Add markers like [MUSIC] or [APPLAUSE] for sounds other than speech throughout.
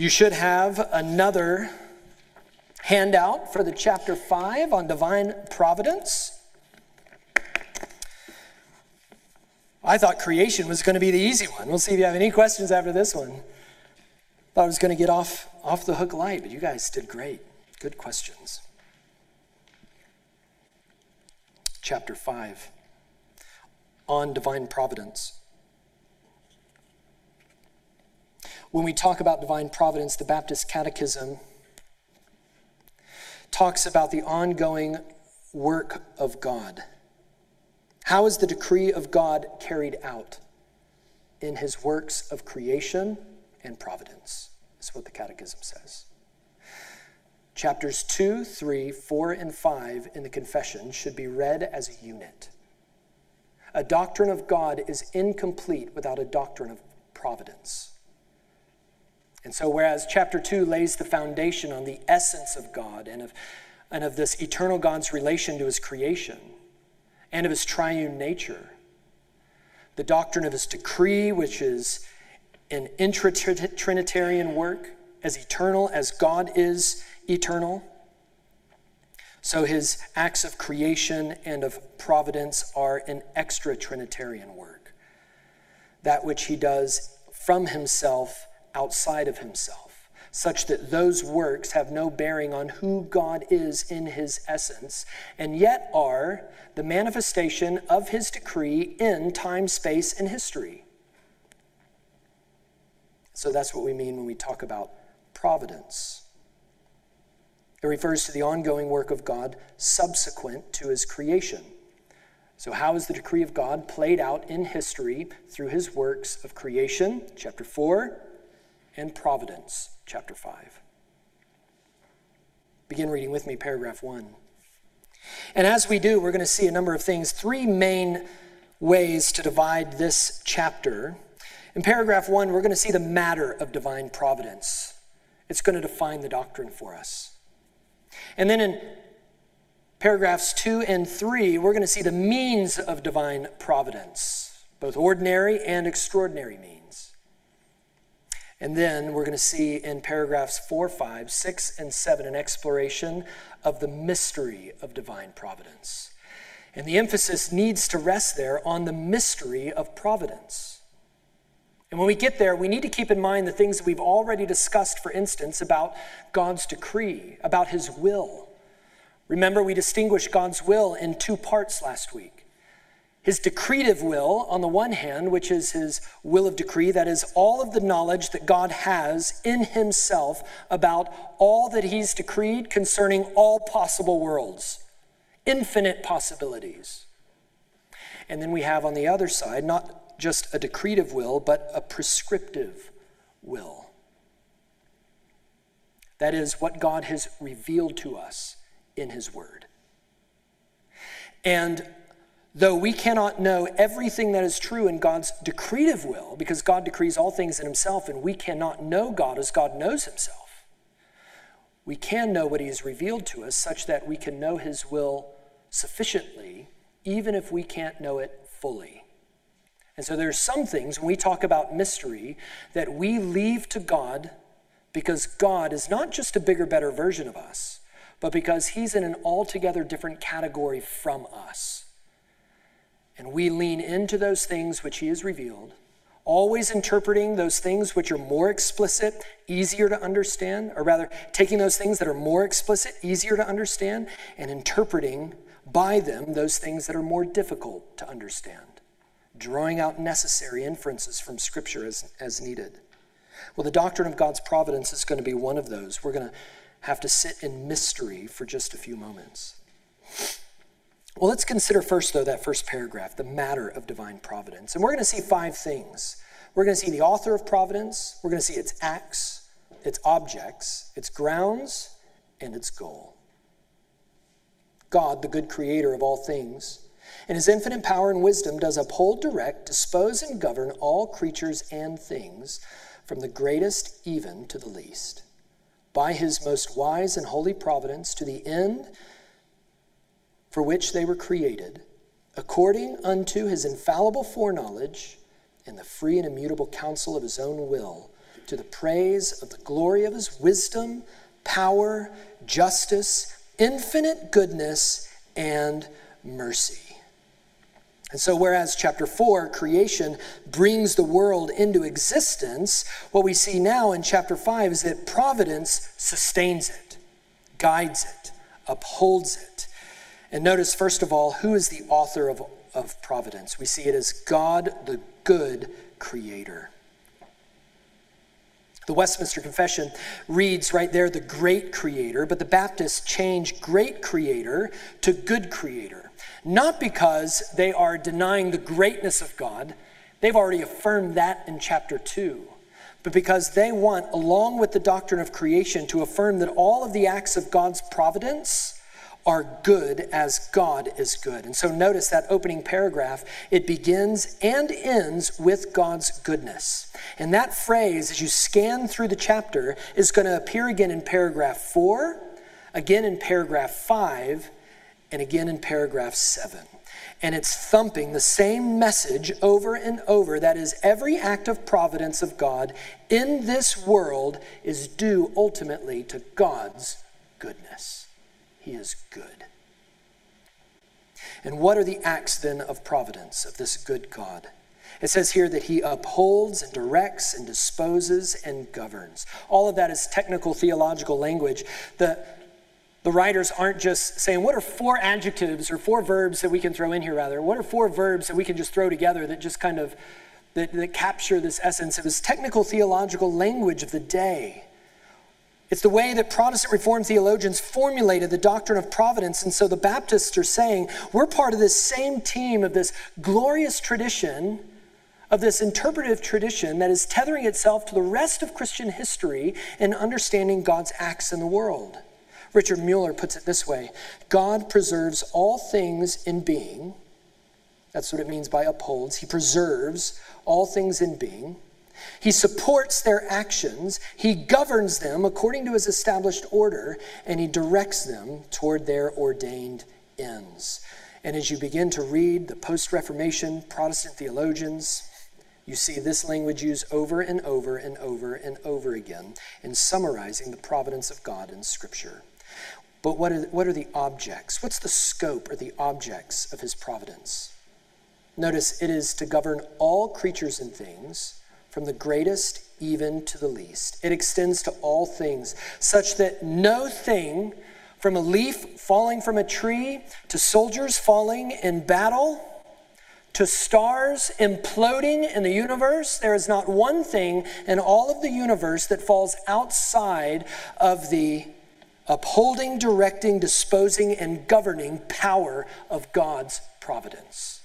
You should have another handout for the chapter 5 on divine providence. I thought creation was going to be the easy one. We'll see if you have any questions after this one. Thought I was going to get off, off the hook light, but you guys did great. Good questions. Chapter 5 on divine providence. When we talk about divine providence, the Baptist Catechism talks about the ongoing work of God. How is the decree of God carried out? In his works of creation and providence, is what the Catechism says. Chapters 2, 3, 4, and 5 in the Confession should be read as a unit. A doctrine of God is incomplete without a doctrine of providence. And so, whereas chapter 2 lays the foundation on the essence of God and of, and of this eternal God's relation to his creation, and of his triune nature. The doctrine of his decree, which is an intra Trinitarian work, as eternal as God is eternal. So his acts of creation and of providence are an extra Trinitarian work, that which he does from himself outside of himself such that those works have no bearing on who God is in his essence, and yet are the manifestation of his decree in time, space, and history. So that's what we mean when we talk about providence. It refers to the ongoing work of God subsequent to his creation. So, how is the decree of God played out in history through his works of creation, chapter 4, and providence, chapter 5. Begin reading with me, paragraph 1. And as we do, we're going to see a number of things, three main ways to divide this chapter. In paragraph 1, we're going to see the matter of divine providence. It's going to define the doctrine for us. And then in paragraphs 2 and 3, we're going to see the means of divine providence, both ordinary and extraordinary means. And then we're going to see in paragraphs 4, 5, 6, and 7 an exploration of the mystery of divine providence. And the emphasis needs to rest there on the mystery of providence. And when we get there, we need to keep in mind the things that we've already discussed, for instance, about God's decree, about his will. Remember, we distinguished God's will in two parts last week his decretive will, on the one hand, which is his will of decree, that is all of the knowledge that God has in himself about all that he's decreed concerning all possible worlds, infinite possibilities. And then we have on the other side, not just a decretive will, but a prescriptive will. That is what God has revealed to us in his word. And Though we cannot know everything that is true in God's decretive will, because God decrees all things in himself, and we cannot know God as God knows himself, we can know what he has revealed to us such that we can know his will sufficiently, even if we can't know it fully. And so there's some things when we talk about mystery that we leave to God because God is not just a bigger, better version of us, but because he's in an altogether different category from us. And we lean into those things which He has revealed, always interpreting those things which are more explicit, easier to understand, or rather, taking those things that are more explicit, easier to understand, and interpreting by them those things that are more difficult to understand, drawing out necessary inferences from Scripture as, as needed. Well, the doctrine of God's providence is going to be one of those. We're going to have to sit in mystery for just a few moments. Well, let's consider first, though, that first paragraph, the matter of divine providence. And we're going to see five things. We're going to see the author of providence, we're going to see its acts, its objects, its grounds, and its goal. God, the good creator of all things, in his infinite power and wisdom, does uphold, direct, dispose, and govern all creatures and things, from the greatest even to the least, by his most wise and holy providence, to the end for which they were created, according unto his infallible foreknowledge and the free and immutable counsel of his own will, to the praise of the glory of his wisdom, power, justice, infinite goodness, and mercy. And so, whereas chapter 4, creation brings the world into existence, what we see now in chapter 5 is that providence sustains it, guides it, upholds it. And notice, first of all, who is the author of, of providence? We see it as God, the good creator. The Westminster Confession reads right there, the great creator, but the Baptists change great creator to good creator. Not because they are denying the greatness of God, they've already affirmed that in chapter 2, but because they want, along with the doctrine of creation, to affirm that all of the acts of God's providence are good as God is good. And so notice that opening paragraph, it begins and ends with God's goodness. And that phrase, as you scan through the chapter, is going to appear again in paragraph four, again in paragraph five, and again in paragraph seven. And it's thumping the same message over and over that is, every act of providence of God in this world is due ultimately to God's goodness. He is good. And what are the acts then of providence of this good God? It says here that he upholds and directs and disposes and governs. All of that is technical theological language. The, the writers aren't just saying, what are four adjectives or four verbs that we can throw in here, rather? What are four verbs that we can just throw together that just kind of that, that capture this essence? It was technical theological language of the day. It's the way that Protestant Reformed theologians formulated the doctrine of providence. And so the Baptists are saying we're part of this same team of this glorious tradition, of this interpretive tradition that is tethering itself to the rest of Christian history in understanding God's acts in the world. Richard Muller puts it this way God preserves all things in being. That's what it means by upholds. He preserves all things in being. He supports their actions, he governs them according to his established order, and he directs them toward their ordained ends. And as you begin to read the post Reformation Protestant theologians, you see this language used over and over and over and over again in summarizing the providence of God in Scripture. But what are, what are the objects? What's the scope or the objects of his providence? Notice it is to govern all creatures and things from the greatest even to the least. It extends to all things, such that no thing, from a leaf falling from a tree to soldiers falling in battle, to stars imploding in the universe, there is not one thing in all of the universe that falls outside of the upholding, directing, disposing, and governing power of God's providence.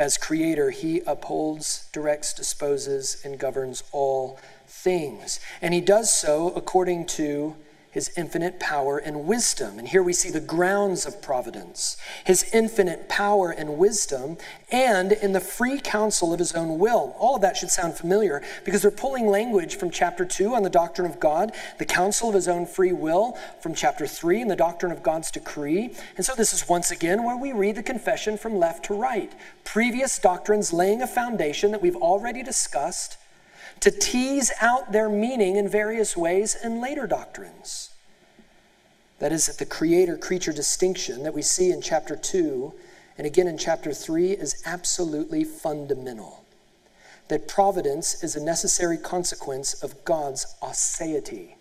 As creator, he upholds, directs, disposes, and governs all things. And he does so according to his infinite power and wisdom. And here we see the grounds of providence, his infinite power and wisdom, and in the free counsel of his own will. All of that should sound familiar because they're pulling language from chapter 2 on the doctrine of God, the counsel of his own free will from chapter 3 and the doctrine of God's decree. And so this is once again where we read the confession from left to right. Previous doctrines laying a foundation that we've already discussed to tease out their meaning in various ways in later doctrines. That is, that the creator creature distinction that we see in chapter 2 and again in chapter 3 is absolutely fundamental. That providence is a necessary consequence of God's aseity.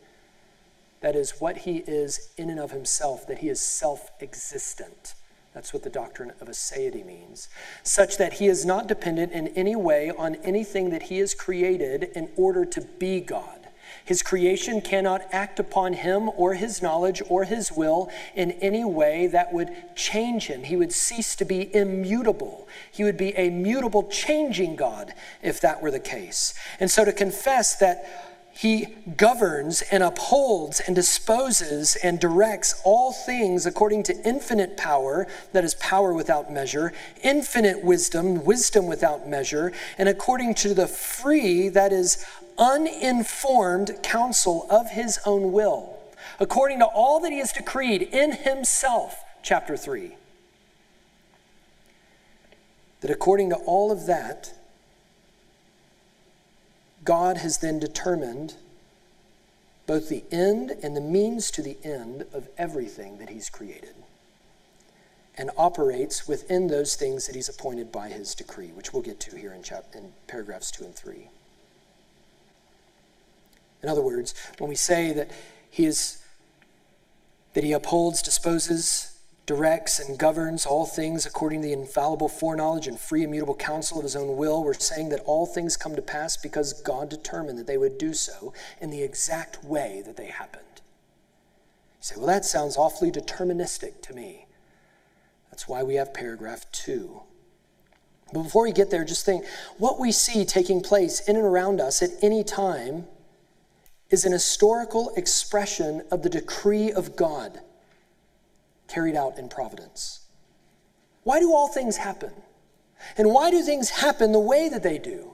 That is, what he is in and of himself, that he is self existent. That's what the doctrine of aseity means. Such that he is not dependent in any way on anything that he has created in order to be God. His creation cannot act upon him or his knowledge or his will in any way that would change him. He would cease to be immutable. He would be a mutable, changing God if that were the case. And so to confess that he governs and upholds and disposes and directs all things according to infinite power, that is, power without measure, infinite wisdom, wisdom without measure, and according to the free, that is, uninformed counsel of his own will, according to all that he has decreed in himself, chapter 3. That according to all of that, God has then determined both the end and the means to the end of everything that He's created and operates within those things that He's appointed by His decree, which we'll get to here in, chap- in paragraphs 2 and 3. In other words, when we say that He is that He upholds, disposes, directs and governs all things according to the infallible foreknowledge and free immutable counsel of his own will. We're saying that all things come to pass because God determined that they would do so in the exact way that they happened. You say, well, that sounds awfully deterministic to me. That's why we have paragraph two. But before we get there, just think what we see taking place in and around us at any time is an historical expression of the decree of God carried out in providence. Why do all things happen? And why do things happen the way that they do?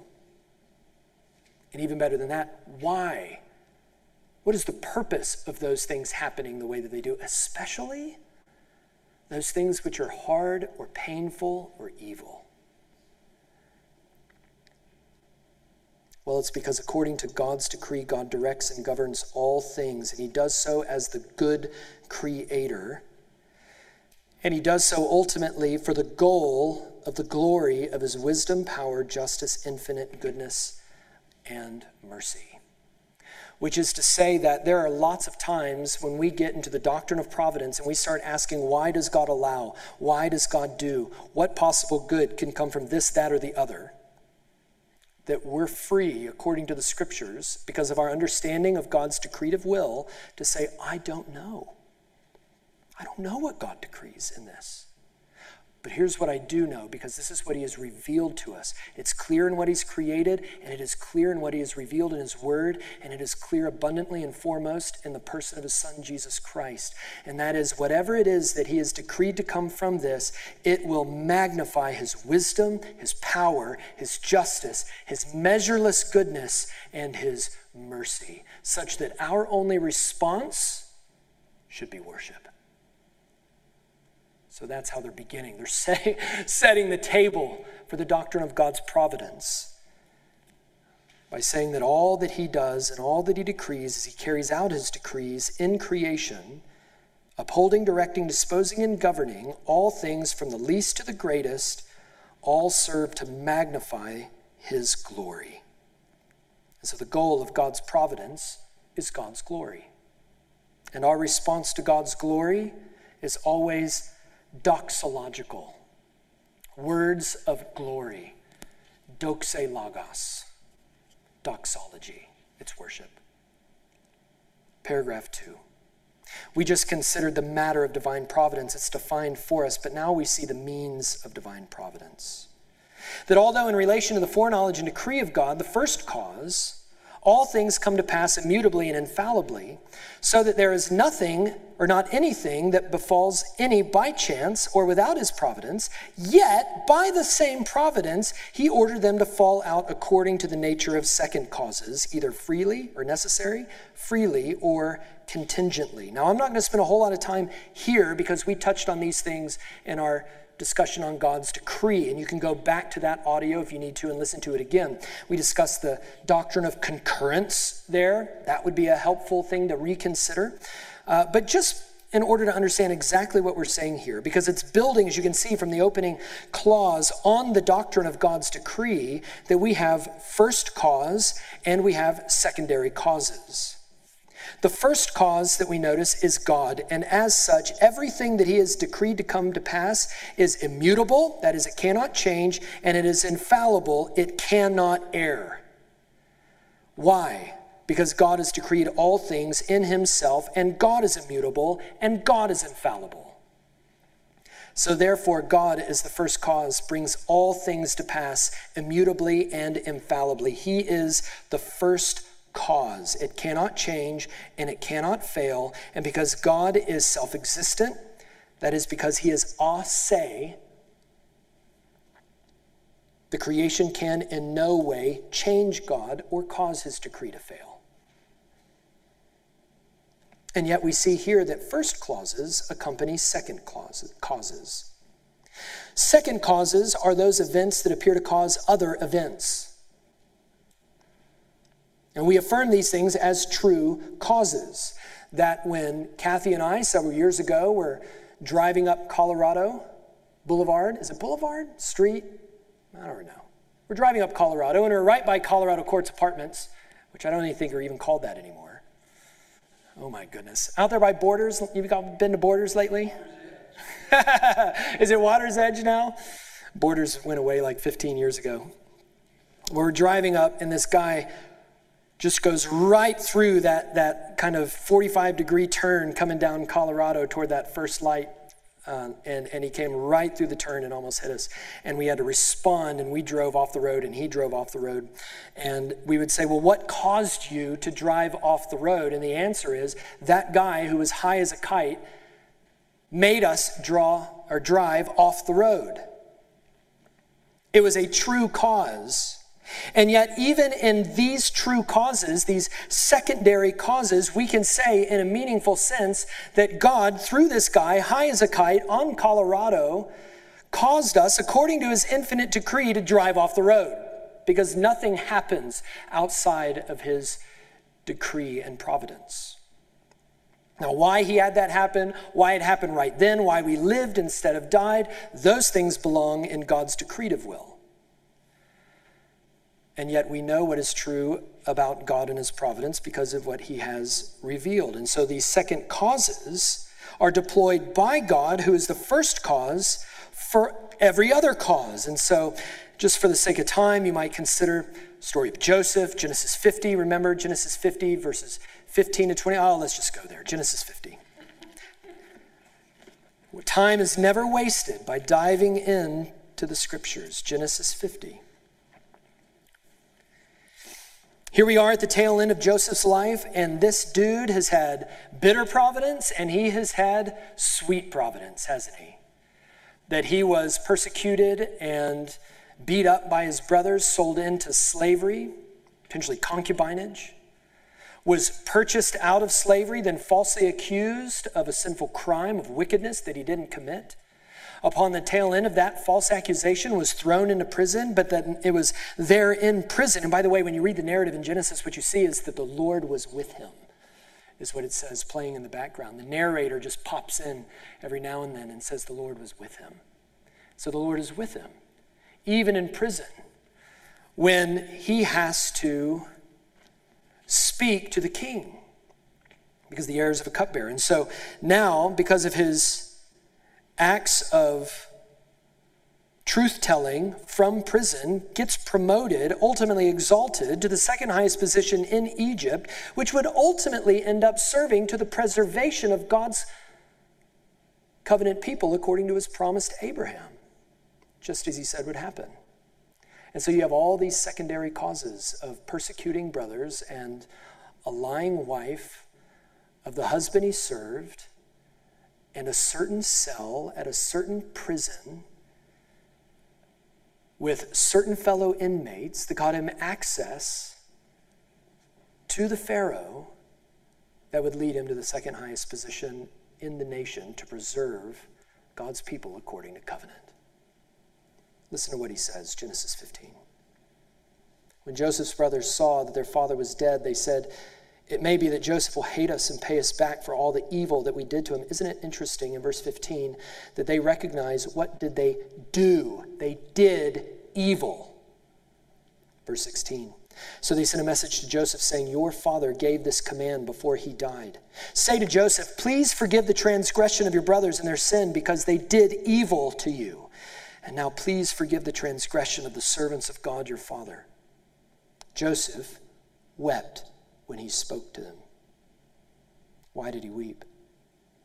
And even better than that, why? What is the purpose of those things happening the way that they do, especially those things which are hard or painful or evil? Well, it's because according to God's decree, God directs and governs all things, and He does so as the good creator and he does so ultimately for the goal of the glory of his wisdom, power, justice, infinite goodness, and mercy. Which is to say that there are lots of times when we get into the doctrine of providence and we start asking, why does God allow? Why does God do? What possible good can come from this, that, or the other? That we're free, according to the scriptures, because of our understanding of God's decretive will, to say, I don't know. I don't know what God decrees in this. But here's what I do know because this is what He has revealed to us. It's clear in what He's created, and it is clear in what He has revealed in His Word, and it is clear abundantly and foremost in the person of His Son, Jesus Christ. And that is whatever it is that He has decreed to come from this, it will magnify His wisdom, His power, His justice, His measureless goodness, and His mercy, such that our only response should be worship. So that's how they're beginning. They're [LAUGHS] say, setting the table for the doctrine of God's providence by saying that all that he does and all that he decrees as he carries out his decrees in creation, upholding, directing, disposing, and governing all things from the least to the greatest, all serve to magnify his glory. And so the goal of God's providence is God's glory. And our response to God's glory is always doxological, words of glory, doxe logos, doxology, it's worship. Paragraph two. We just considered the matter of divine providence. It's defined for us, but now we see the means of divine providence. That although, in relation to the foreknowledge and decree of God, the first cause, all things come to pass immutably and infallibly, so that there is nothing or not anything that befalls any by chance or without his providence, yet by the same providence he ordered them to fall out according to the nature of second causes, either freely or necessary, freely or contingently. Now, I'm not going to spend a whole lot of time here because we touched on these things in our discussion on God's decree, and you can go back to that audio if you need to and listen to it again. We discussed the doctrine of concurrence there. That would be a helpful thing to reconsider. Uh, but just in order to understand exactly what we're saying here, because it's building, as you can see from the opening clause, on the doctrine of God's decree, that we have first cause and we have secondary causes. The first cause that we notice is God, and as such, everything that He has decreed to come to pass is immutable, that is, it cannot change, and it is infallible, it cannot err. Why? Because God has decreed all things in Himself, and God is immutable, and God is infallible. So, therefore, God, as the first cause, brings all things to pass immutably and infallibly. He is the first cause. It cannot change and it cannot fail. And because God is self existent, that is because he is a se, the creation can in no way change God or cause his decree to fail. And yet we see here that first clauses accompany second clauses, causes. Second causes are those events that appear to cause other events. And we affirm these things as true causes. That when Kathy and I, several years ago, were driving up Colorado Boulevard, is it Boulevard? Street? I don't know. We're driving up Colorado, and we're right by Colorado Courts Apartments, which I don't even think are even called that anymore. Oh my goodness. Out there by Borders, you've been to Borders lately? [LAUGHS] is it Water's Edge now? Borders went away like 15 years ago. We're driving up, and this guy just goes right through that, that kind of 45 degree turn coming down Colorado toward that first light. Uh, and, and he came right through the turn and almost hit us. And we had to respond, and we drove off the road, and he drove off the road. And we would say, Well, what caused you to drive off the road? And the answer is that guy who was high as a kite made us draw or drive off the road. It was a true cause. And yet, even in these true causes, these secondary causes, we can say in a meaningful sense that God, through this guy, high as a kite on Colorado, caused us, according to his infinite decree, to drive off the road because nothing happens outside of his decree and providence. Now, why he had that happen, why it happened right then, why we lived instead of died, those things belong in God's decretive will. And yet we know what is true about God and his providence because of what he has revealed. And so these second causes are deployed by God, who is the first cause, for every other cause. And so, just for the sake of time, you might consider story of Joseph, Genesis 50. Remember Genesis 50, verses 15 to 20? Oh, let's just go there. Genesis 50. Time is never wasted by diving in to the scriptures. Genesis 50. Here we are at the tail end of Joseph's life, and this dude has had bitter providence and he has had sweet providence, hasn't he? That he was persecuted and beat up by his brothers, sold into slavery, potentially concubinage, was purchased out of slavery, then falsely accused of a sinful crime of wickedness that he didn't commit upon the tail end of that false accusation was thrown into prison, but that it was there in prison. And by the way, when you read the narrative in Genesis, what you see is that the Lord was with him, is what it says playing in the background. The narrator just pops in every now and then and says the Lord was with him. So the Lord is with him, even in prison, when he has to speak to the king because the heirs of a cupbearer. And so now, because of his acts of truth telling from prison, gets promoted, ultimately exalted to the second highest position in Egypt, which would ultimately end up serving to the preservation of God's covenant people according to his promise to Abraham, just as he said would happen. And so you have all these secondary causes of persecuting brothers and a lying wife of the husband he served in a certain cell at a certain prison with certain fellow inmates that got him access to the Pharaoh that would lead him to the second highest position in the nation to preserve God's people according to covenant. Listen to what he says, Genesis 15. When Joseph's brothers saw that their father was dead, they said, it may be that Joseph will hate us and pay us back for all the evil that we did to him. Isn't it interesting in verse 15 that they recognize what did they do? They did evil. Verse 16. So they sent a message to Joseph saying, Your father gave this command before he died. Say to Joseph, Please forgive the transgression of your brothers and their sin because they did evil to you. And now please forgive the transgression of the servants of God your father. Joseph wept when he spoke to them. Why did he weep?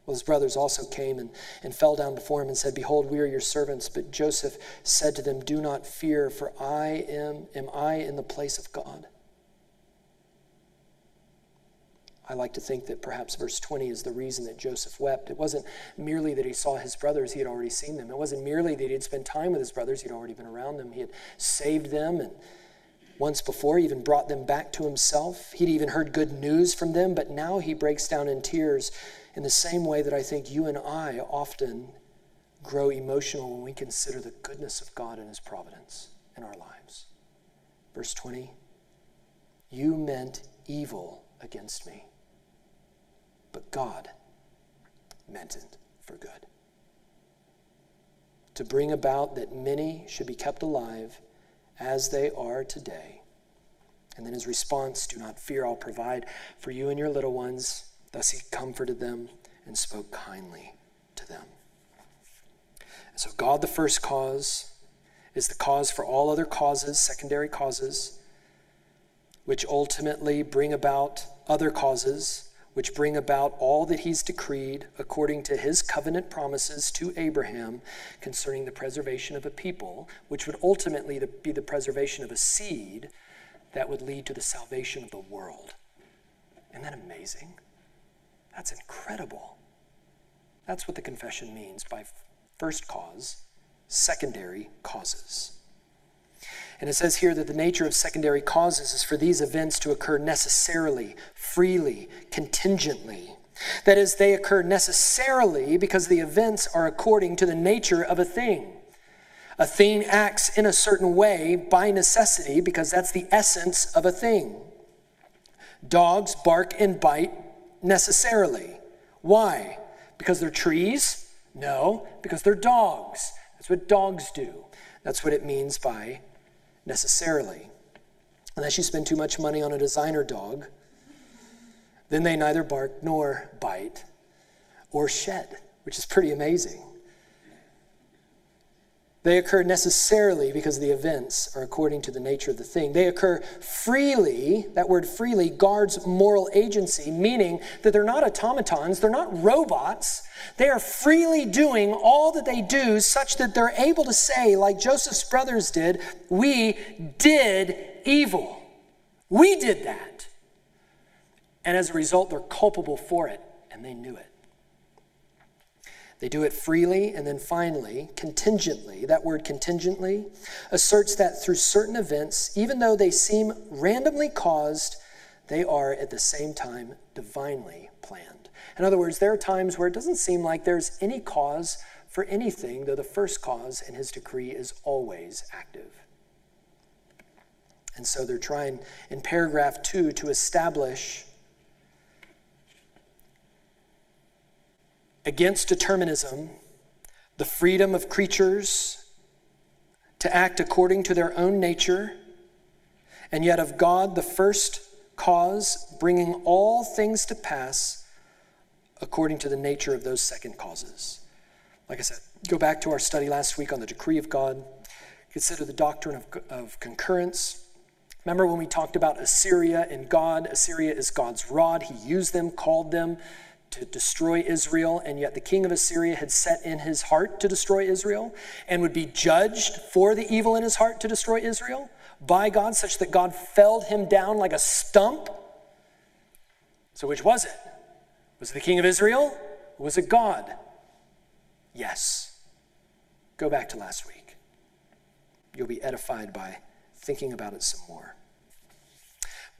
Well, his brothers also came and, and fell down before him and said, Behold, we are your servants. But Joseph said to them, Do not fear, for I am, am I in the place of God? I like to think that perhaps verse 20 is the reason that Joseph wept. It wasn't merely that he saw his brothers, he had already seen them. It wasn't merely that he had spent time with his brothers, he'd already been around them. He had saved them and once before, he even brought them back to himself. He'd even heard good news from them, but now he breaks down in tears in the same way that I think you and I often grow emotional when we consider the goodness of God and his providence in our lives. Verse 20 You meant evil against me, but God meant it for good. To bring about that many should be kept alive as they are today. And then his response Do not fear, I'll provide for you and your little ones. Thus he comforted them and spoke kindly to them. And so, God, the first cause, is the cause for all other causes, secondary causes, which ultimately bring about other causes, which bring about all that he's decreed according to his covenant promises to Abraham concerning the preservation of a people, which would ultimately be the preservation of a seed that would lead to the salvation of the world. Isn't that amazing? That's incredible. That's what the confession means by first cause, secondary causes. And it says here that the nature of secondary causes is for these events to occur necessarily, freely, contingently. That is, they occur necessarily because the events are according to the nature of a thing. A thing acts in a certain way by necessity because that's the essence of a thing. Dogs bark and bite necessarily. Why? Because they're trees? No, because they're dogs. That's what dogs do. That's what it means by necessarily. Unless you spend too much money on a designer dog, then they neither bark nor bite or shed, which is pretty amazing. They occur necessarily because the events are according to the nature of the thing. They occur freely. That word freely guards moral agency, meaning that they're not automatons, they're not robots. They are freely doing all that they do such that they're able to say, like Joseph's brothers did, We did evil. We did that. And as a result, they're culpable for it, and they knew it. They do it freely, and then finally, contingently. That word contingently asserts that through certain events, even though they seem randomly caused, they are at the same time divinely planned. In other words, there are times where it doesn't seem like there's any cause for anything, though the first cause in his decree is always active. And so they're trying in paragraph two to establish against determinism, the freedom of creatures to act according to their own nature, and yet of God, the first cause, bringing all things to pass according to the nature of those second causes. Like I said, go back to our study last week on the decree of God, consider the doctrine of, of concurrence. Remember when we talked about Assyria and God? Assyria is God's rod. He used them, called them to destroy Israel, and yet the king of Assyria had set in his heart to destroy Israel and would be judged for the evil in his heart to destroy Israel by God, such that God felled him down like a stump. So, which was it? Was it the king of Israel? Was it God? Yes. Go back to last week. You'll be edified by thinking about it some more.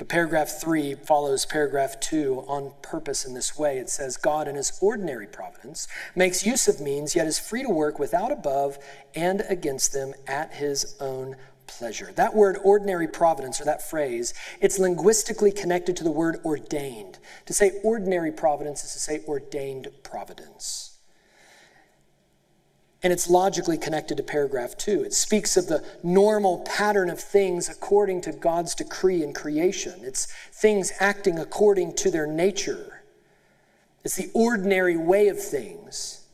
But paragraph three follows paragraph two on purpose in this way. It says, God, in his ordinary providence, makes use of means, yet is free to work without above and against them at his own pleasure. That word ordinary providence, or that phrase, it's linguistically connected to the word ordained. To say ordinary providence is to say ordained providence. And it's logically connected to paragraph two. It speaks of the normal pattern of things according to God's decree in creation. It's things acting according to their nature. It's the ordinary way of things.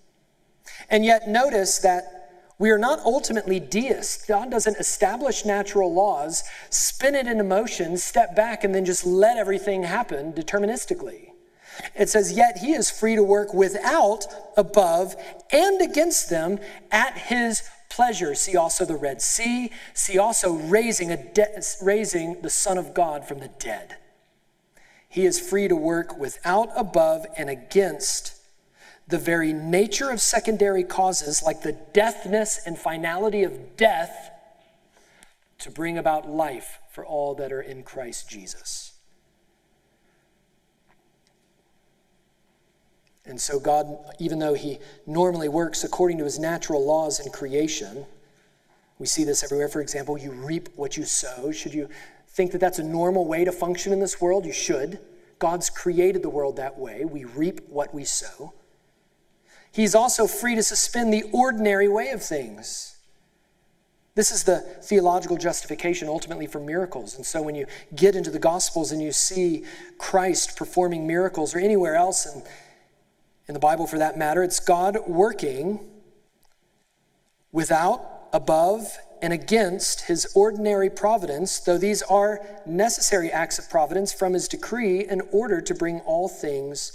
And yet, notice that we are not ultimately deists. God doesn't establish natural laws, spin it into motion, step back, and then just let everything happen deterministically. It says, Yet he is free to work without, above, and against them at his pleasure. See also the Red Sea. See also raising, a de- raising the Son of God from the dead. He is free to work without, above, and against the very nature of secondary causes, like the deathness and finality of death, to bring about life for all that are in Christ Jesus. And so, God, even though He normally works according to His natural laws in creation, we see this everywhere. For example, you reap what you sow. Should you think that that's a normal way to function in this world. You should. God's created the world that way. We reap what we sow. He's also free to suspend the ordinary way of things. This is the theological justification ultimately for miracles. And so when you get into the Gospels and you see Christ performing miracles or anywhere else in, in the Bible for that matter, it's God working without, above, and against his ordinary providence, though these are necessary acts of providence from his decree in order to bring all things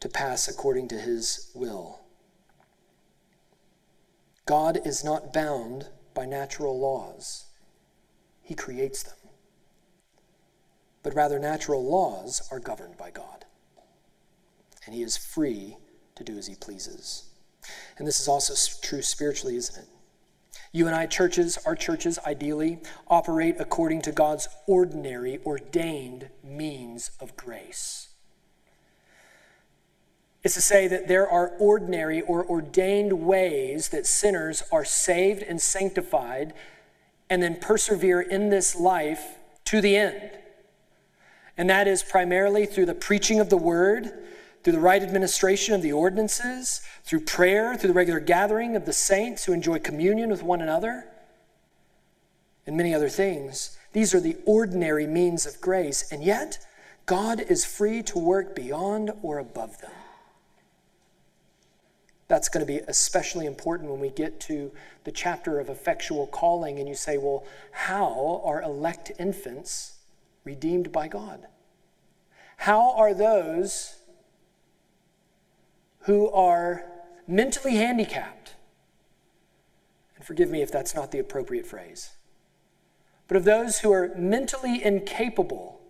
to pass according to his will. God is not bound by natural laws, he creates them. But rather, natural laws are governed by God, and he is free to do as he pleases. And this is also true spiritually, isn't it? You and I, churches, our churches ideally operate according to God's ordinary, ordained means of grace. It's to say that there are ordinary or ordained ways that sinners are saved and sanctified and then persevere in this life to the end. And that is primarily through the preaching of the word through the right administration of the ordinances, through prayer, through the regular gathering of the saints who enjoy communion with one another, and many other things. These are the ordinary means of grace, and yet God is free to work beyond or above them. That's going to be especially important when we get to the chapter of effectual calling, and you say, well, how are elect infants redeemed by God? How are those who are mentally handicapped, and forgive me if that's not the appropriate phrase, but of those who are mentally incapable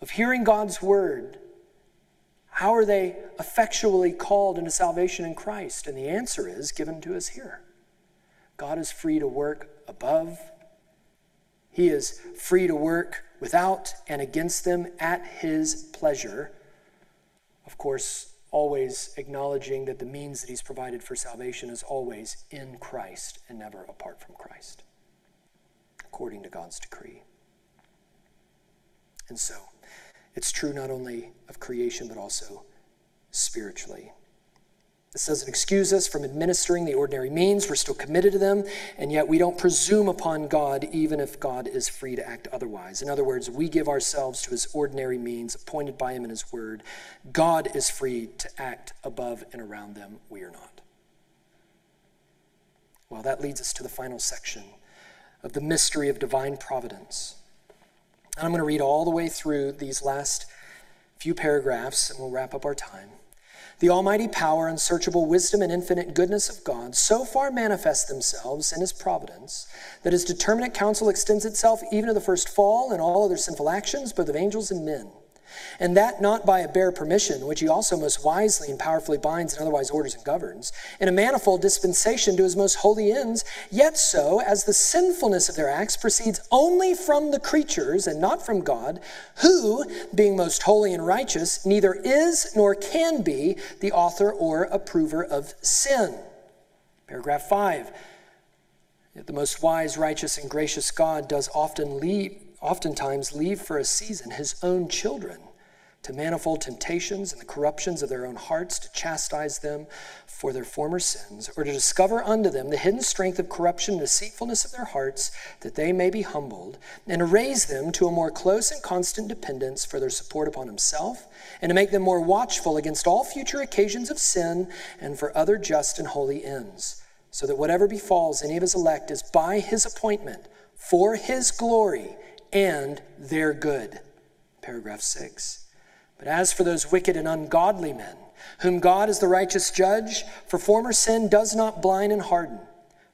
of hearing God's word, how are they effectually called into salvation in Christ? And the answer is given to us here. God is free to work above, He is free to work without and against them at His pleasure. Of course, always acknowledging that the means that he's provided for salvation is always in Christ and never apart from Christ, according to God's decree. And so, it's true not only of creation, but also spiritually. This doesn't excuse us from administering the ordinary means. We're still committed to them, and yet we don't presume upon God even if God is free to act otherwise. In other words, we give ourselves to his ordinary means appointed by him in his word. God is free to act above and around them. We are not. Well, that leads us to the final section of the mystery of divine providence. And I'm going to read all the way through these last few paragraphs, and we'll wrap up our time. The almighty power, unsearchable wisdom, and infinite goodness of God so far manifest themselves in his providence that his determinate counsel extends itself even to the first fall and all other sinful actions, both of angels and men and that not by a bare permission, which he also most wisely and powerfully binds and otherwise orders and governs, in a manifold dispensation to his most holy ends, yet so as the sinfulness of their acts proceeds only from the creatures and not from God, who, being most holy and righteous, neither is nor can be the author or approver of sin. Paragraph 5. Yet the most wise, righteous, and gracious God does often leave oftentimes leave for a season his own children to manifold temptations and the corruptions of their own hearts to chastise them for their former sins, or to discover unto them the hidden strength of corruption and deceitfulness of their hearts, that they may be humbled, and raise them to a more close and constant dependence for their support upon himself, and to make them more watchful against all future occasions of sin and for other just and holy ends, so that whatever befalls any of his elect is by his appointment, for his glory, and their good. Paragraph 6. But as for those wicked and ungodly men, whom God is the righteous judge, for former sin does not blind and harden.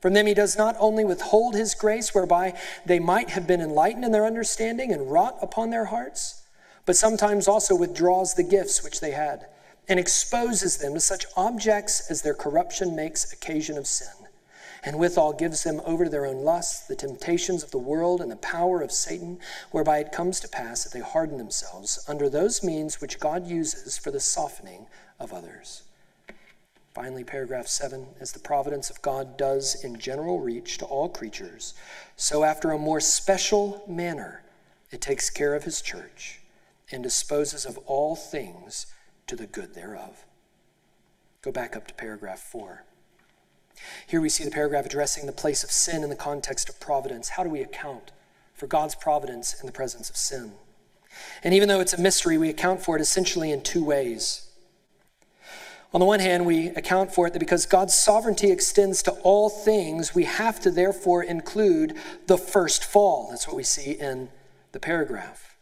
From them he does not only withhold his grace, whereby they might have been enlightened in their understanding and wrought upon their hearts, but sometimes also withdraws the gifts which they had, and exposes them to such objects as their corruption makes occasion of sin and withal gives them over to their own lusts, the temptations of the world, and the power of Satan, whereby it comes to pass that they harden themselves under those means which God uses for the softening of others. Finally, paragraph 7 as the providence of God does in general reach to all creatures, so after a more special manner, it takes care of his church and disposes of all things to the good thereof. Go back up to paragraph four. Here we see the paragraph addressing the place of sin in the context of providence. How do we account for God's providence in the presence of sin? And even though it's a mystery, we account for it essentially in two ways. On the one hand, we account for it that because God's sovereignty extends to all things, we have to therefore include the first fall. That's what we see in the paragraph.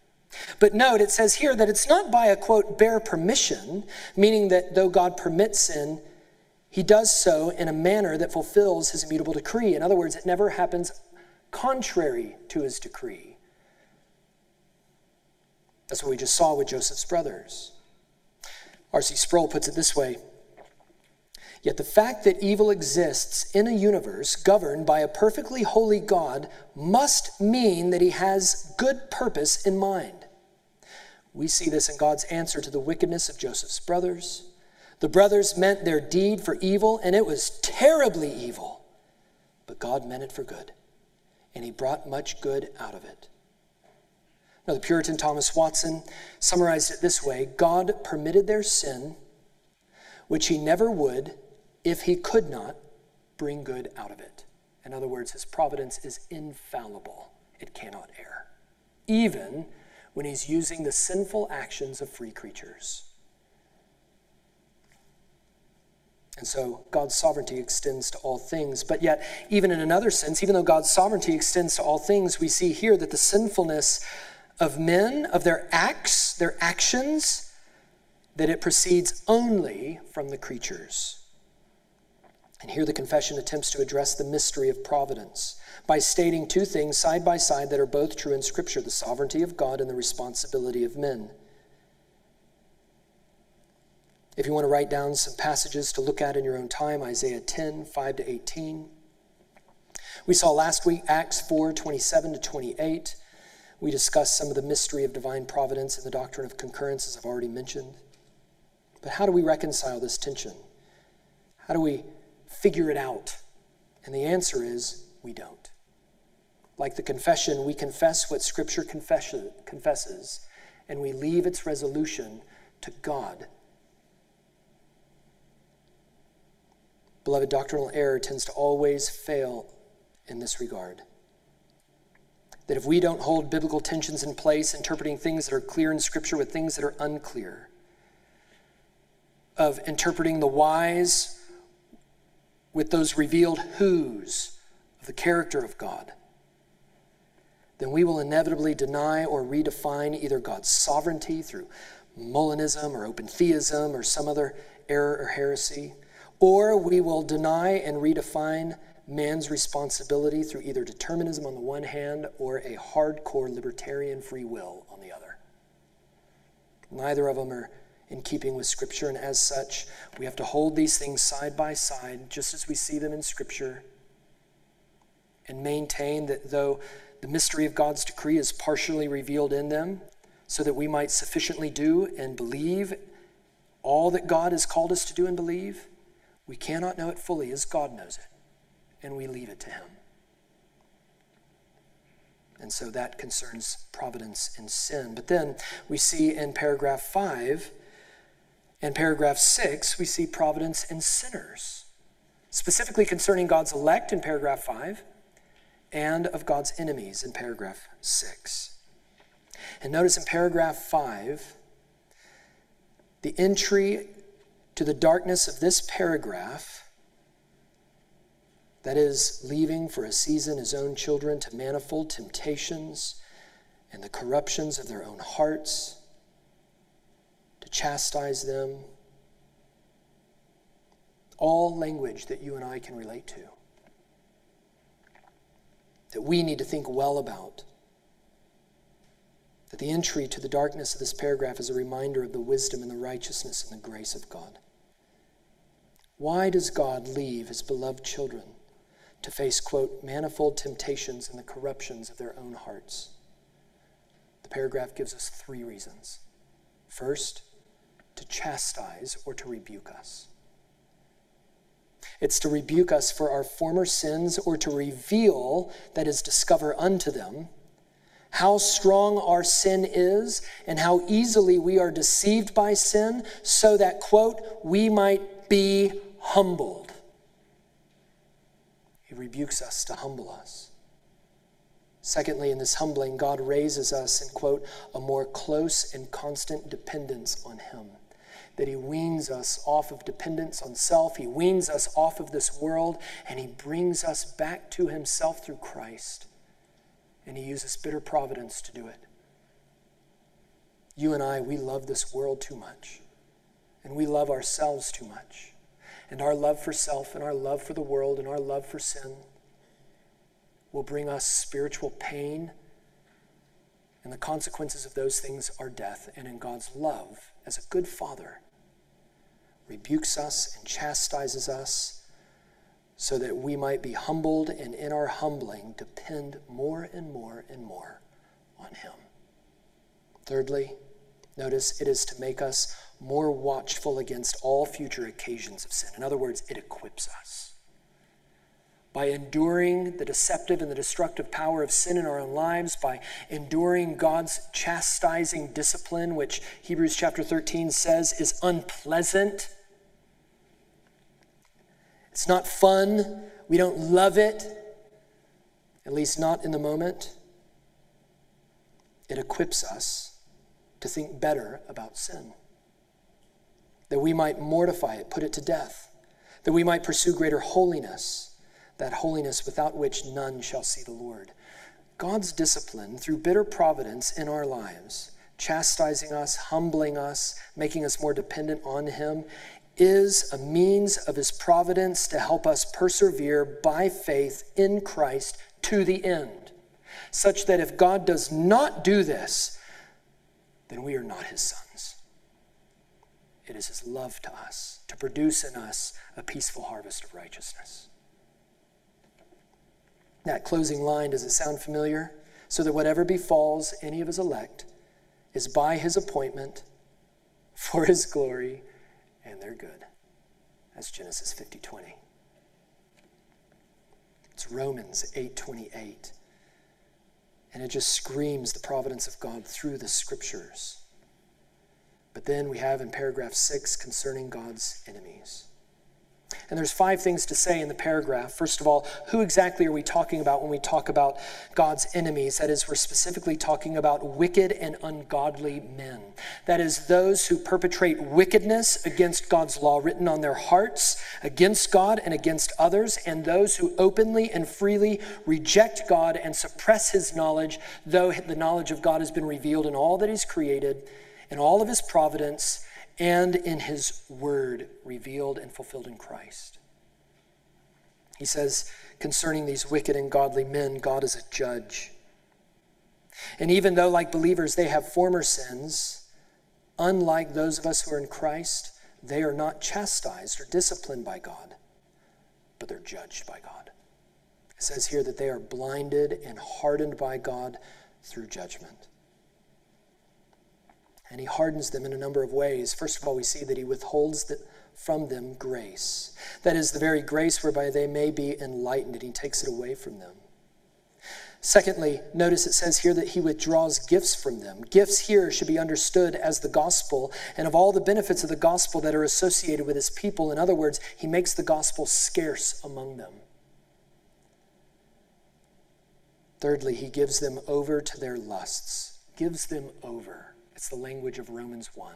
But note, it says here that it's not by a quote, bare permission, meaning that though God permits sin, he does so in a manner that fulfills his immutable decree. In other words, it never happens contrary to his decree. That's what we just saw with Joseph's brothers. R.C. Sproul puts it this way Yet the fact that evil exists in a universe governed by a perfectly holy God must mean that he has good purpose in mind. We see this in God's answer to the wickedness of Joseph's brothers. The brothers meant their deed for evil, and it was terribly evil. But God meant it for good, and he brought much good out of it. Now, the Puritan Thomas Watson summarized it this way God permitted their sin, which he never would if he could not bring good out of it. In other words, his providence is infallible, it cannot err, even when he's using the sinful actions of free creatures. And so God's sovereignty extends to all things. But yet, even in another sense, even though God's sovereignty extends to all things, we see here that the sinfulness of men, of their acts, their actions, that it proceeds only from the creatures. And here the confession attempts to address the mystery of providence by stating two things side by side that are both true in Scripture the sovereignty of God and the responsibility of men. If you want to write down some passages to look at in your own time, Isaiah 10, 5 to 18. We saw last week Acts 4, 27 to 28. We discussed some of the mystery of divine providence and the doctrine of concurrence, as I've already mentioned. But how do we reconcile this tension? How do we figure it out? And the answer is we don't. Like the confession, we confess what Scripture confesses, and we leave its resolution to God. Beloved, doctrinal error tends to always fail in this regard. That if we don't hold biblical tensions in place, interpreting things that are clear in Scripture with things that are unclear, of interpreting the whys with those revealed whos of the character of God, then we will inevitably deny or redefine either God's sovereignty through Molinism or open theism or some other error or heresy, or we will deny and redefine man's responsibility through either determinism on the one hand or a hardcore libertarian free will on the other. Neither of them are in keeping with Scripture, and as such, we have to hold these things side by side, just as we see them in Scripture, and maintain that though the mystery of God's decree is partially revealed in them, so that we might sufficiently do and believe all that God has called us to do and believe, we cannot know it fully as God knows it and we leave it to Him. And so that concerns providence and sin. But then we see in paragraph 5 and paragraph 6, we see providence and sinners, specifically concerning God's elect in paragraph 5 and of God's enemies in paragraph 6. And notice in paragraph 5, the entry to the darkness of this paragraph that is, leaving for a season his own children to manifold temptations and the corruptions of their own hearts, to chastise them. All language that you and I can relate to, that we need to think well about. That the entry to the darkness of this paragraph is a reminder of the wisdom and the righteousness and the grace of God. Why does God leave his beloved children to face, quote, manifold temptations and the corruptions of their own hearts. The paragraph gives us three reasons. First, to chastise or to rebuke us. It's to rebuke us for our former sins or to reveal, that is, discover unto them, how strong our sin is and how easily we are deceived by sin, so that, quote, we might be humbled. He rebukes us to humble us. Secondly, in this humbling, God raises us in, quote, a more close and constant dependence on Him. That He weans us off of dependence on self, He weans us off of this world, and He brings us back to Himself through Christ. And He uses bitter providence to do it. You and I, we love this world too much, and we love ourselves too much. And our love for self, and our love for the world, and our love for sin will bring us spiritual pain. And the consequences of those things are death. And in God's love, as a good father, rebukes us and chastises us so that we might be humbled and in our humbling depend more and more and more on Him. Thirdly, notice it is to make us more watchful against all future occasions of sin. In other words, it equips us by enduring the deceptive and the destructive power of sin in our own lives, by enduring God's chastising discipline, which Hebrews chapter 13 says is unpleasant. It's not fun. We don't love it, at least not in the moment. It equips us to think better about sin, that we might mortify it, put it to death, that we might pursue greater holiness that holiness without which none shall see the Lord. God's discipline through bitter providence in our lives, chastising us, humbling us, making us more dependent on Him, is a means of His providence to help us persevere by faith in Christ to the end, such that if God does not do this, then we are not His sons. It is His love to us to produce in us a peaceful harvest of righteousness. That closing line, does it sound familiar? So that whatever befalls any of his elect is by his appointment for his glory and their good. That's Genesis 50 20. It's Romans 8 28. And it just screams the providence of God through the scriptures. But then we have in paragraph 6 concerning God's enemies. And there's five things to say in the paragraph. First of all, who exactly are we talking about when we talk about God's enemies? That is, we're specifically talking about wicked and ungodly men. That is, those who perpetrate wickedness against God's law written on their hearts, against God and against others, and those who openly and freely reject God and suppress his knowledge, though the knowledge of God has been revealed in all that he's created, in all of his providence and in his word revealed and fulfilled in Christ. He says concerning these wicked and godly men, God is a judge. And even though, like believers, they have former sins, unlike those of us who are in Christ, they are not chastised or disciplined by God, but they're judged by God. It says here that they are blinded and hardened by God through judgment. And he hardens them in a number of ways. First of all, we see that he withholds the, from them grace. That is, the very grace whereby they may be enlightened, and he takes it away from them. Secondly, notice it says here that he withdraws gifts from them. Gifts here should be understood as the gospel and of all the benefits of the gospel that are associated with his people. In other words, he makes the gospel scarce among them. Thirdly, he gives them over to their lusts, gives them over. It's the language of Romans 1.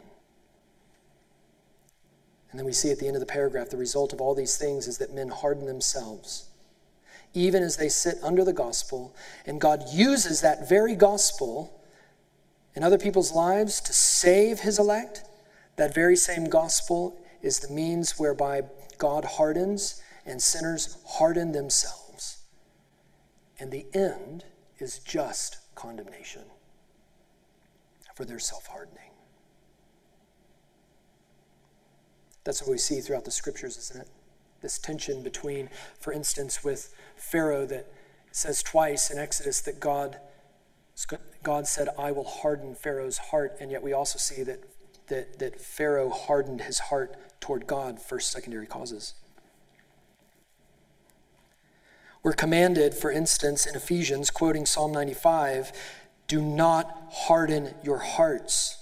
And then we see at the end of the paragraph the result of all these things is that men harden themselves, even as they sit under the gospel, and God uses that very gospel in other people's lives to save his elect. That very same gospel is the means whereby God hardens and sinners harden themselves. And the end is just condemnation for their self hardening. That's what we see throughout the scriptures, isn't it? This tension between, for instance, with Pharaoh that says twice in Exodus that God, God said, I will harden Pharaoh's heart, and yet we also see that, that, that Pharaoh hardened his heart toward God, first secondary causes. We're commanded, for instance, in Ephesians, quoting Psalm 95, Do not harden your hearts.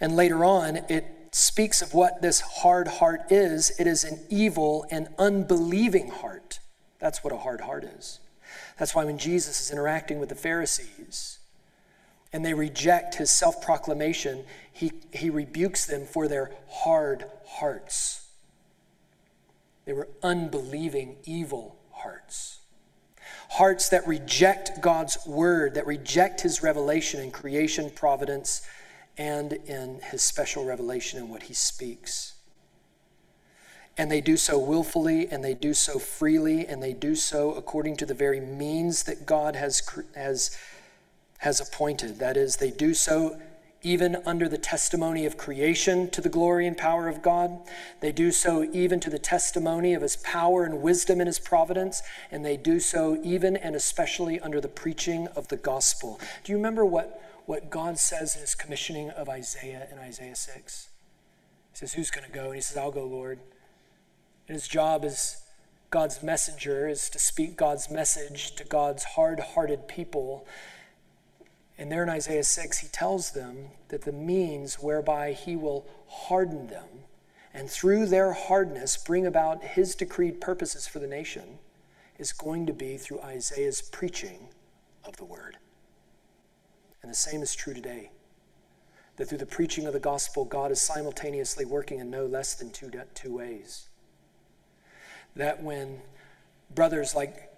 And later on, it speaks of what this hard heart is it is an evil and unbelieving heart. That's what a hard heart is. That's why when Jesus is interacting with the Pharisees and they reject his self proclamation, he, he rebukes them for their hard hearts. They were unbelieving, evil hearts. Hearts that reject God's word, that reject his revelation in creation, providence, and in his special revelation in what he speaks. And they do so willfully, and they do so freely, and they do so according to the very means that God has, has, has appointed. That is, they do so even under the testimony of creation to the glory and power of God. They do so even to the testimony of his power and wisdom and his providence. And they do so even and especially under the preaching of the gospel. Do you remember what, what God says in his commissioning of Isaiah in Isaiah 6? He says, Who's going to go? And he says, I'll go, Lord. And his job as God's messenger is to speak God's message to God's hard hearted people. And there in Isaiah 6, he tells them that the means whereby he will harden them and through their hardness bring about his decreed purposes for the nation is going to be through Isaiah's preaching of the word. And the same is true today. That through the preaching of the gospel, God is simultaneously working in no less than two, two ways that when brothers like,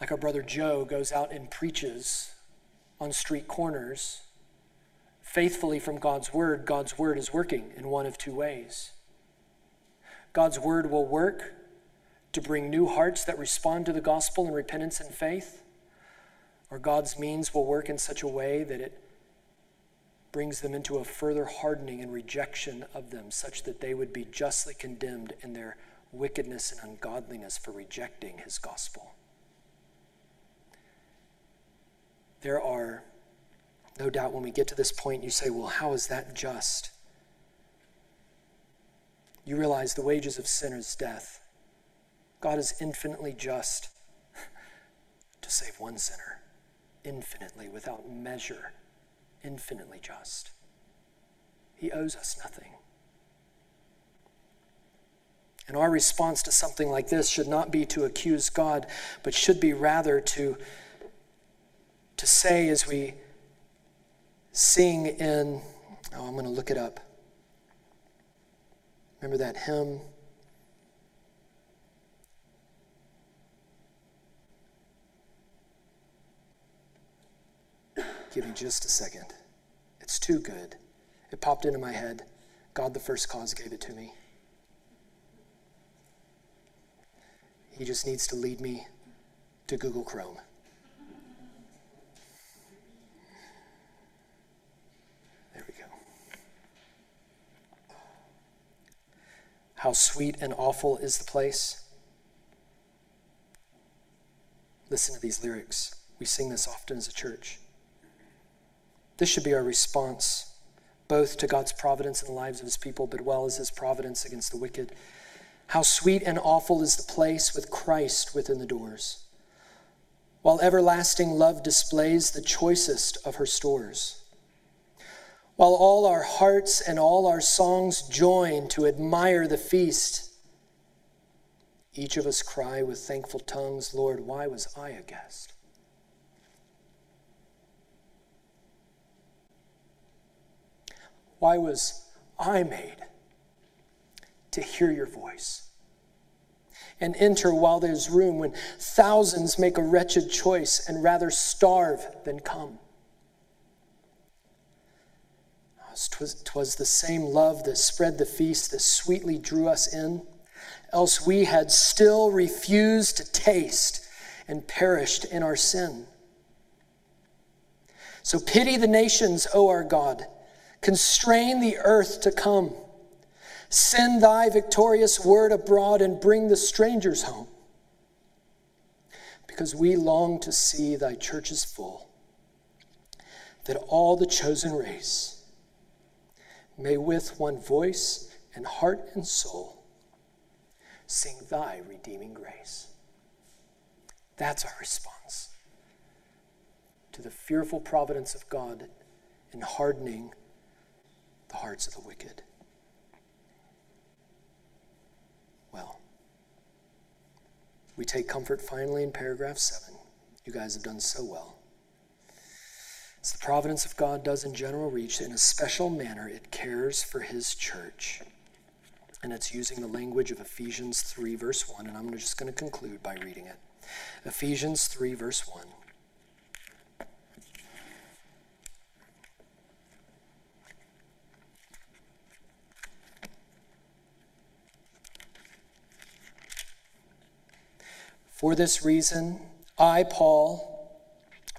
like our brother Joe goes out and preaches on street corners, faithfully from God's word, God's word is working in one of two ways. God's word will work to bring new hearts that respond to the gospel in repentance and faith, or God's means will work in such a way that it brings them into a further hardening and rejection of them, such that they would be justly condemned in their wickedness and ungodliness for rejecting his gospel. There are, no doubt, when we get to this point, you say, well, how is that just? You realize the wages of sin is death. God is infinitely just [LAUGHS] to save one sinner, infinitely, without measure, infinitely just. He owes us nothing. And our response to something like this should not be to accuse God, but should be rather to, to say as we sing in, oh, I'm going to look it up. Remember that hymn? Give me just a second. It's too good. It popped into my head. God, the first cause, gave it to me. He just needs to lead me to Google Chrome. There we go. How sweet and awful is the place. Listen to these lyrics. We sing this often as a church. This should be our response, both to God's providence in the lives of his people, but well as his providence against the wicked. How sweet and awful is the place with Christ within the doors, while everlasting love displays the choicest of her stores. While all our hearts and all our songs join to admire the feast, each of us cry with thankful tongues, Lord, why was I a guest? Why was I made to hear your voice and enter while there's room when thousands make a wretched choice and rather starve than come. Twas, twas the same love that spread the feast that sweetly drew us in, else we had still refused to taste and perished in our sin. So pity the nations, O our God. Constrain the earth to come. Send thy victorious word abroad and bring the strangers home. Because we long to see thy churches full, that all the chosen race may with one voice and heart and soul sing thy redeeming grace. That's our response. to the fearful providence of God in hardening the hearts of the wicked. Well, we take comfort finally in paragraph 7. You guys have done so well. As the providence of God does in general reach, in a special manner, it cares for his church. And it's using the language of Ephesians 3, verse 1, and I'm just going to conclude by reading it. Ephesians 3, verse 1. For this reason, I, Paul,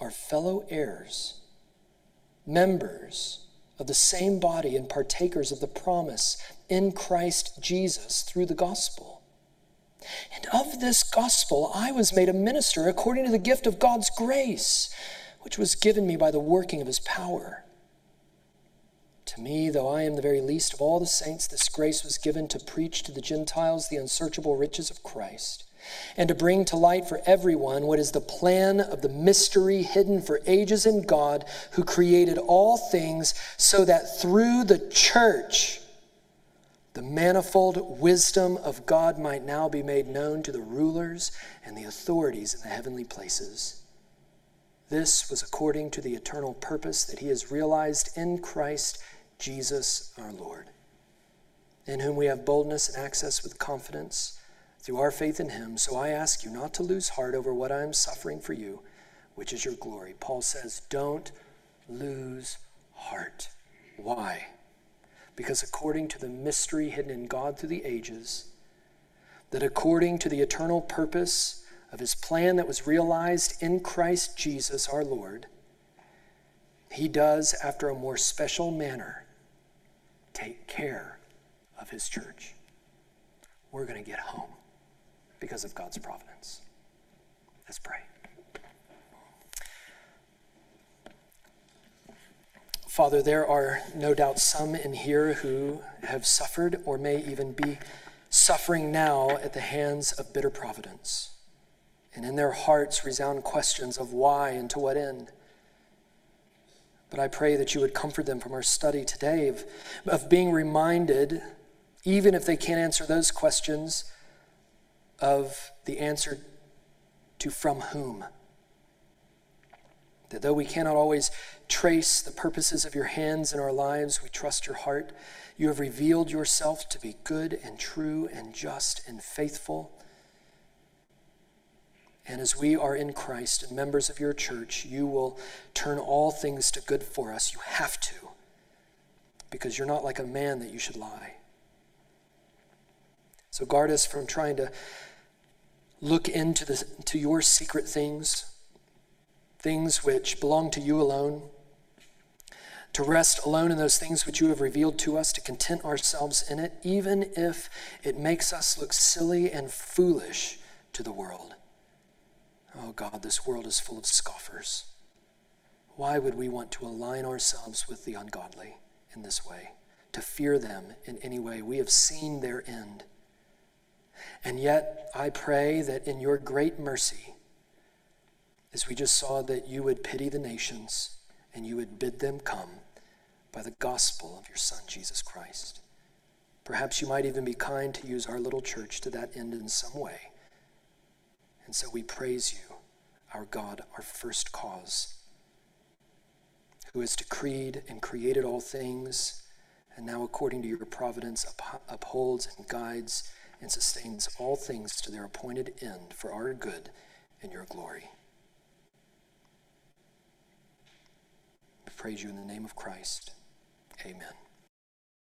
are fellow heirs, members of the same body, and partakers of the promise in Christ Jesus through the gospel. And of this gospel I was made a minister according to the gift of God's grace, which was given me by the working of his power. To me, though I am the very least of all the saints, this grace was given to preach to the Gentiles the unsearchable riches of Christ and to bring to light for everyone what is the plan of the mystery hidden for ages in God who created all things, so that through the church, the manifold wisdom of God might now be made known to the rulers and the authorities in the heavenly places. This was according to the eternal purpose that He has realized in Christ Jesus our Lord, in whom we have boldness and access with confidence through our faith in him. So I ask you not to lose heart over what I am suffering for you, which is your glory. Paul says, don't lose heart. Why? Because according to the mystery hidden in God through the ages, that according to the eternal purpose of his plan that was realized in Christ Jesus our Lord, he does, after a more special manner, take care of his church. We're going to get home because of God's providence. Let's pray. Father, there are no doubt some in here who have suffered or may even be suffering now at the hands of bitter providence. And in their hearts resound questions of why and to what end. But I pray that you would comfort them from our study today of, of being reminded, even if they can't answer those questions, of the answer to from whom. That though we cannot always trace the purposes of your hands in our lives, we trust your heart. You have revealed yourself to be good and true and just and faithful. And as we are in Christ and members of your church, you will turn all things to good for us. You have to, because you're not like a man that you should lie. So guard us from trying to look into the, to your secret things, things which belong to you alone, to rest alone in those things which you have revealed to us, to content ourselves in it, even if it makes us look silly and foolish to the world. Oh God, this world is full of scoffers. Why would we want to align ourselves with the ungodly in this way? To fear them in any way? We have seen their end. And yet, I pray that in your great mercy, as we just saw, that you would pity the nations and you would bid them come by the gospel of your Son, Jesus Christ. Perhaps you might even be kind to use our little church to that end in some way. And so we praise you, our God, our first cause, who has decreed and created all things, and now, according to your providence, upholds and guides and sustains all things to their appointed end for our good and your glory. We praise you in the name of Christ. Amen.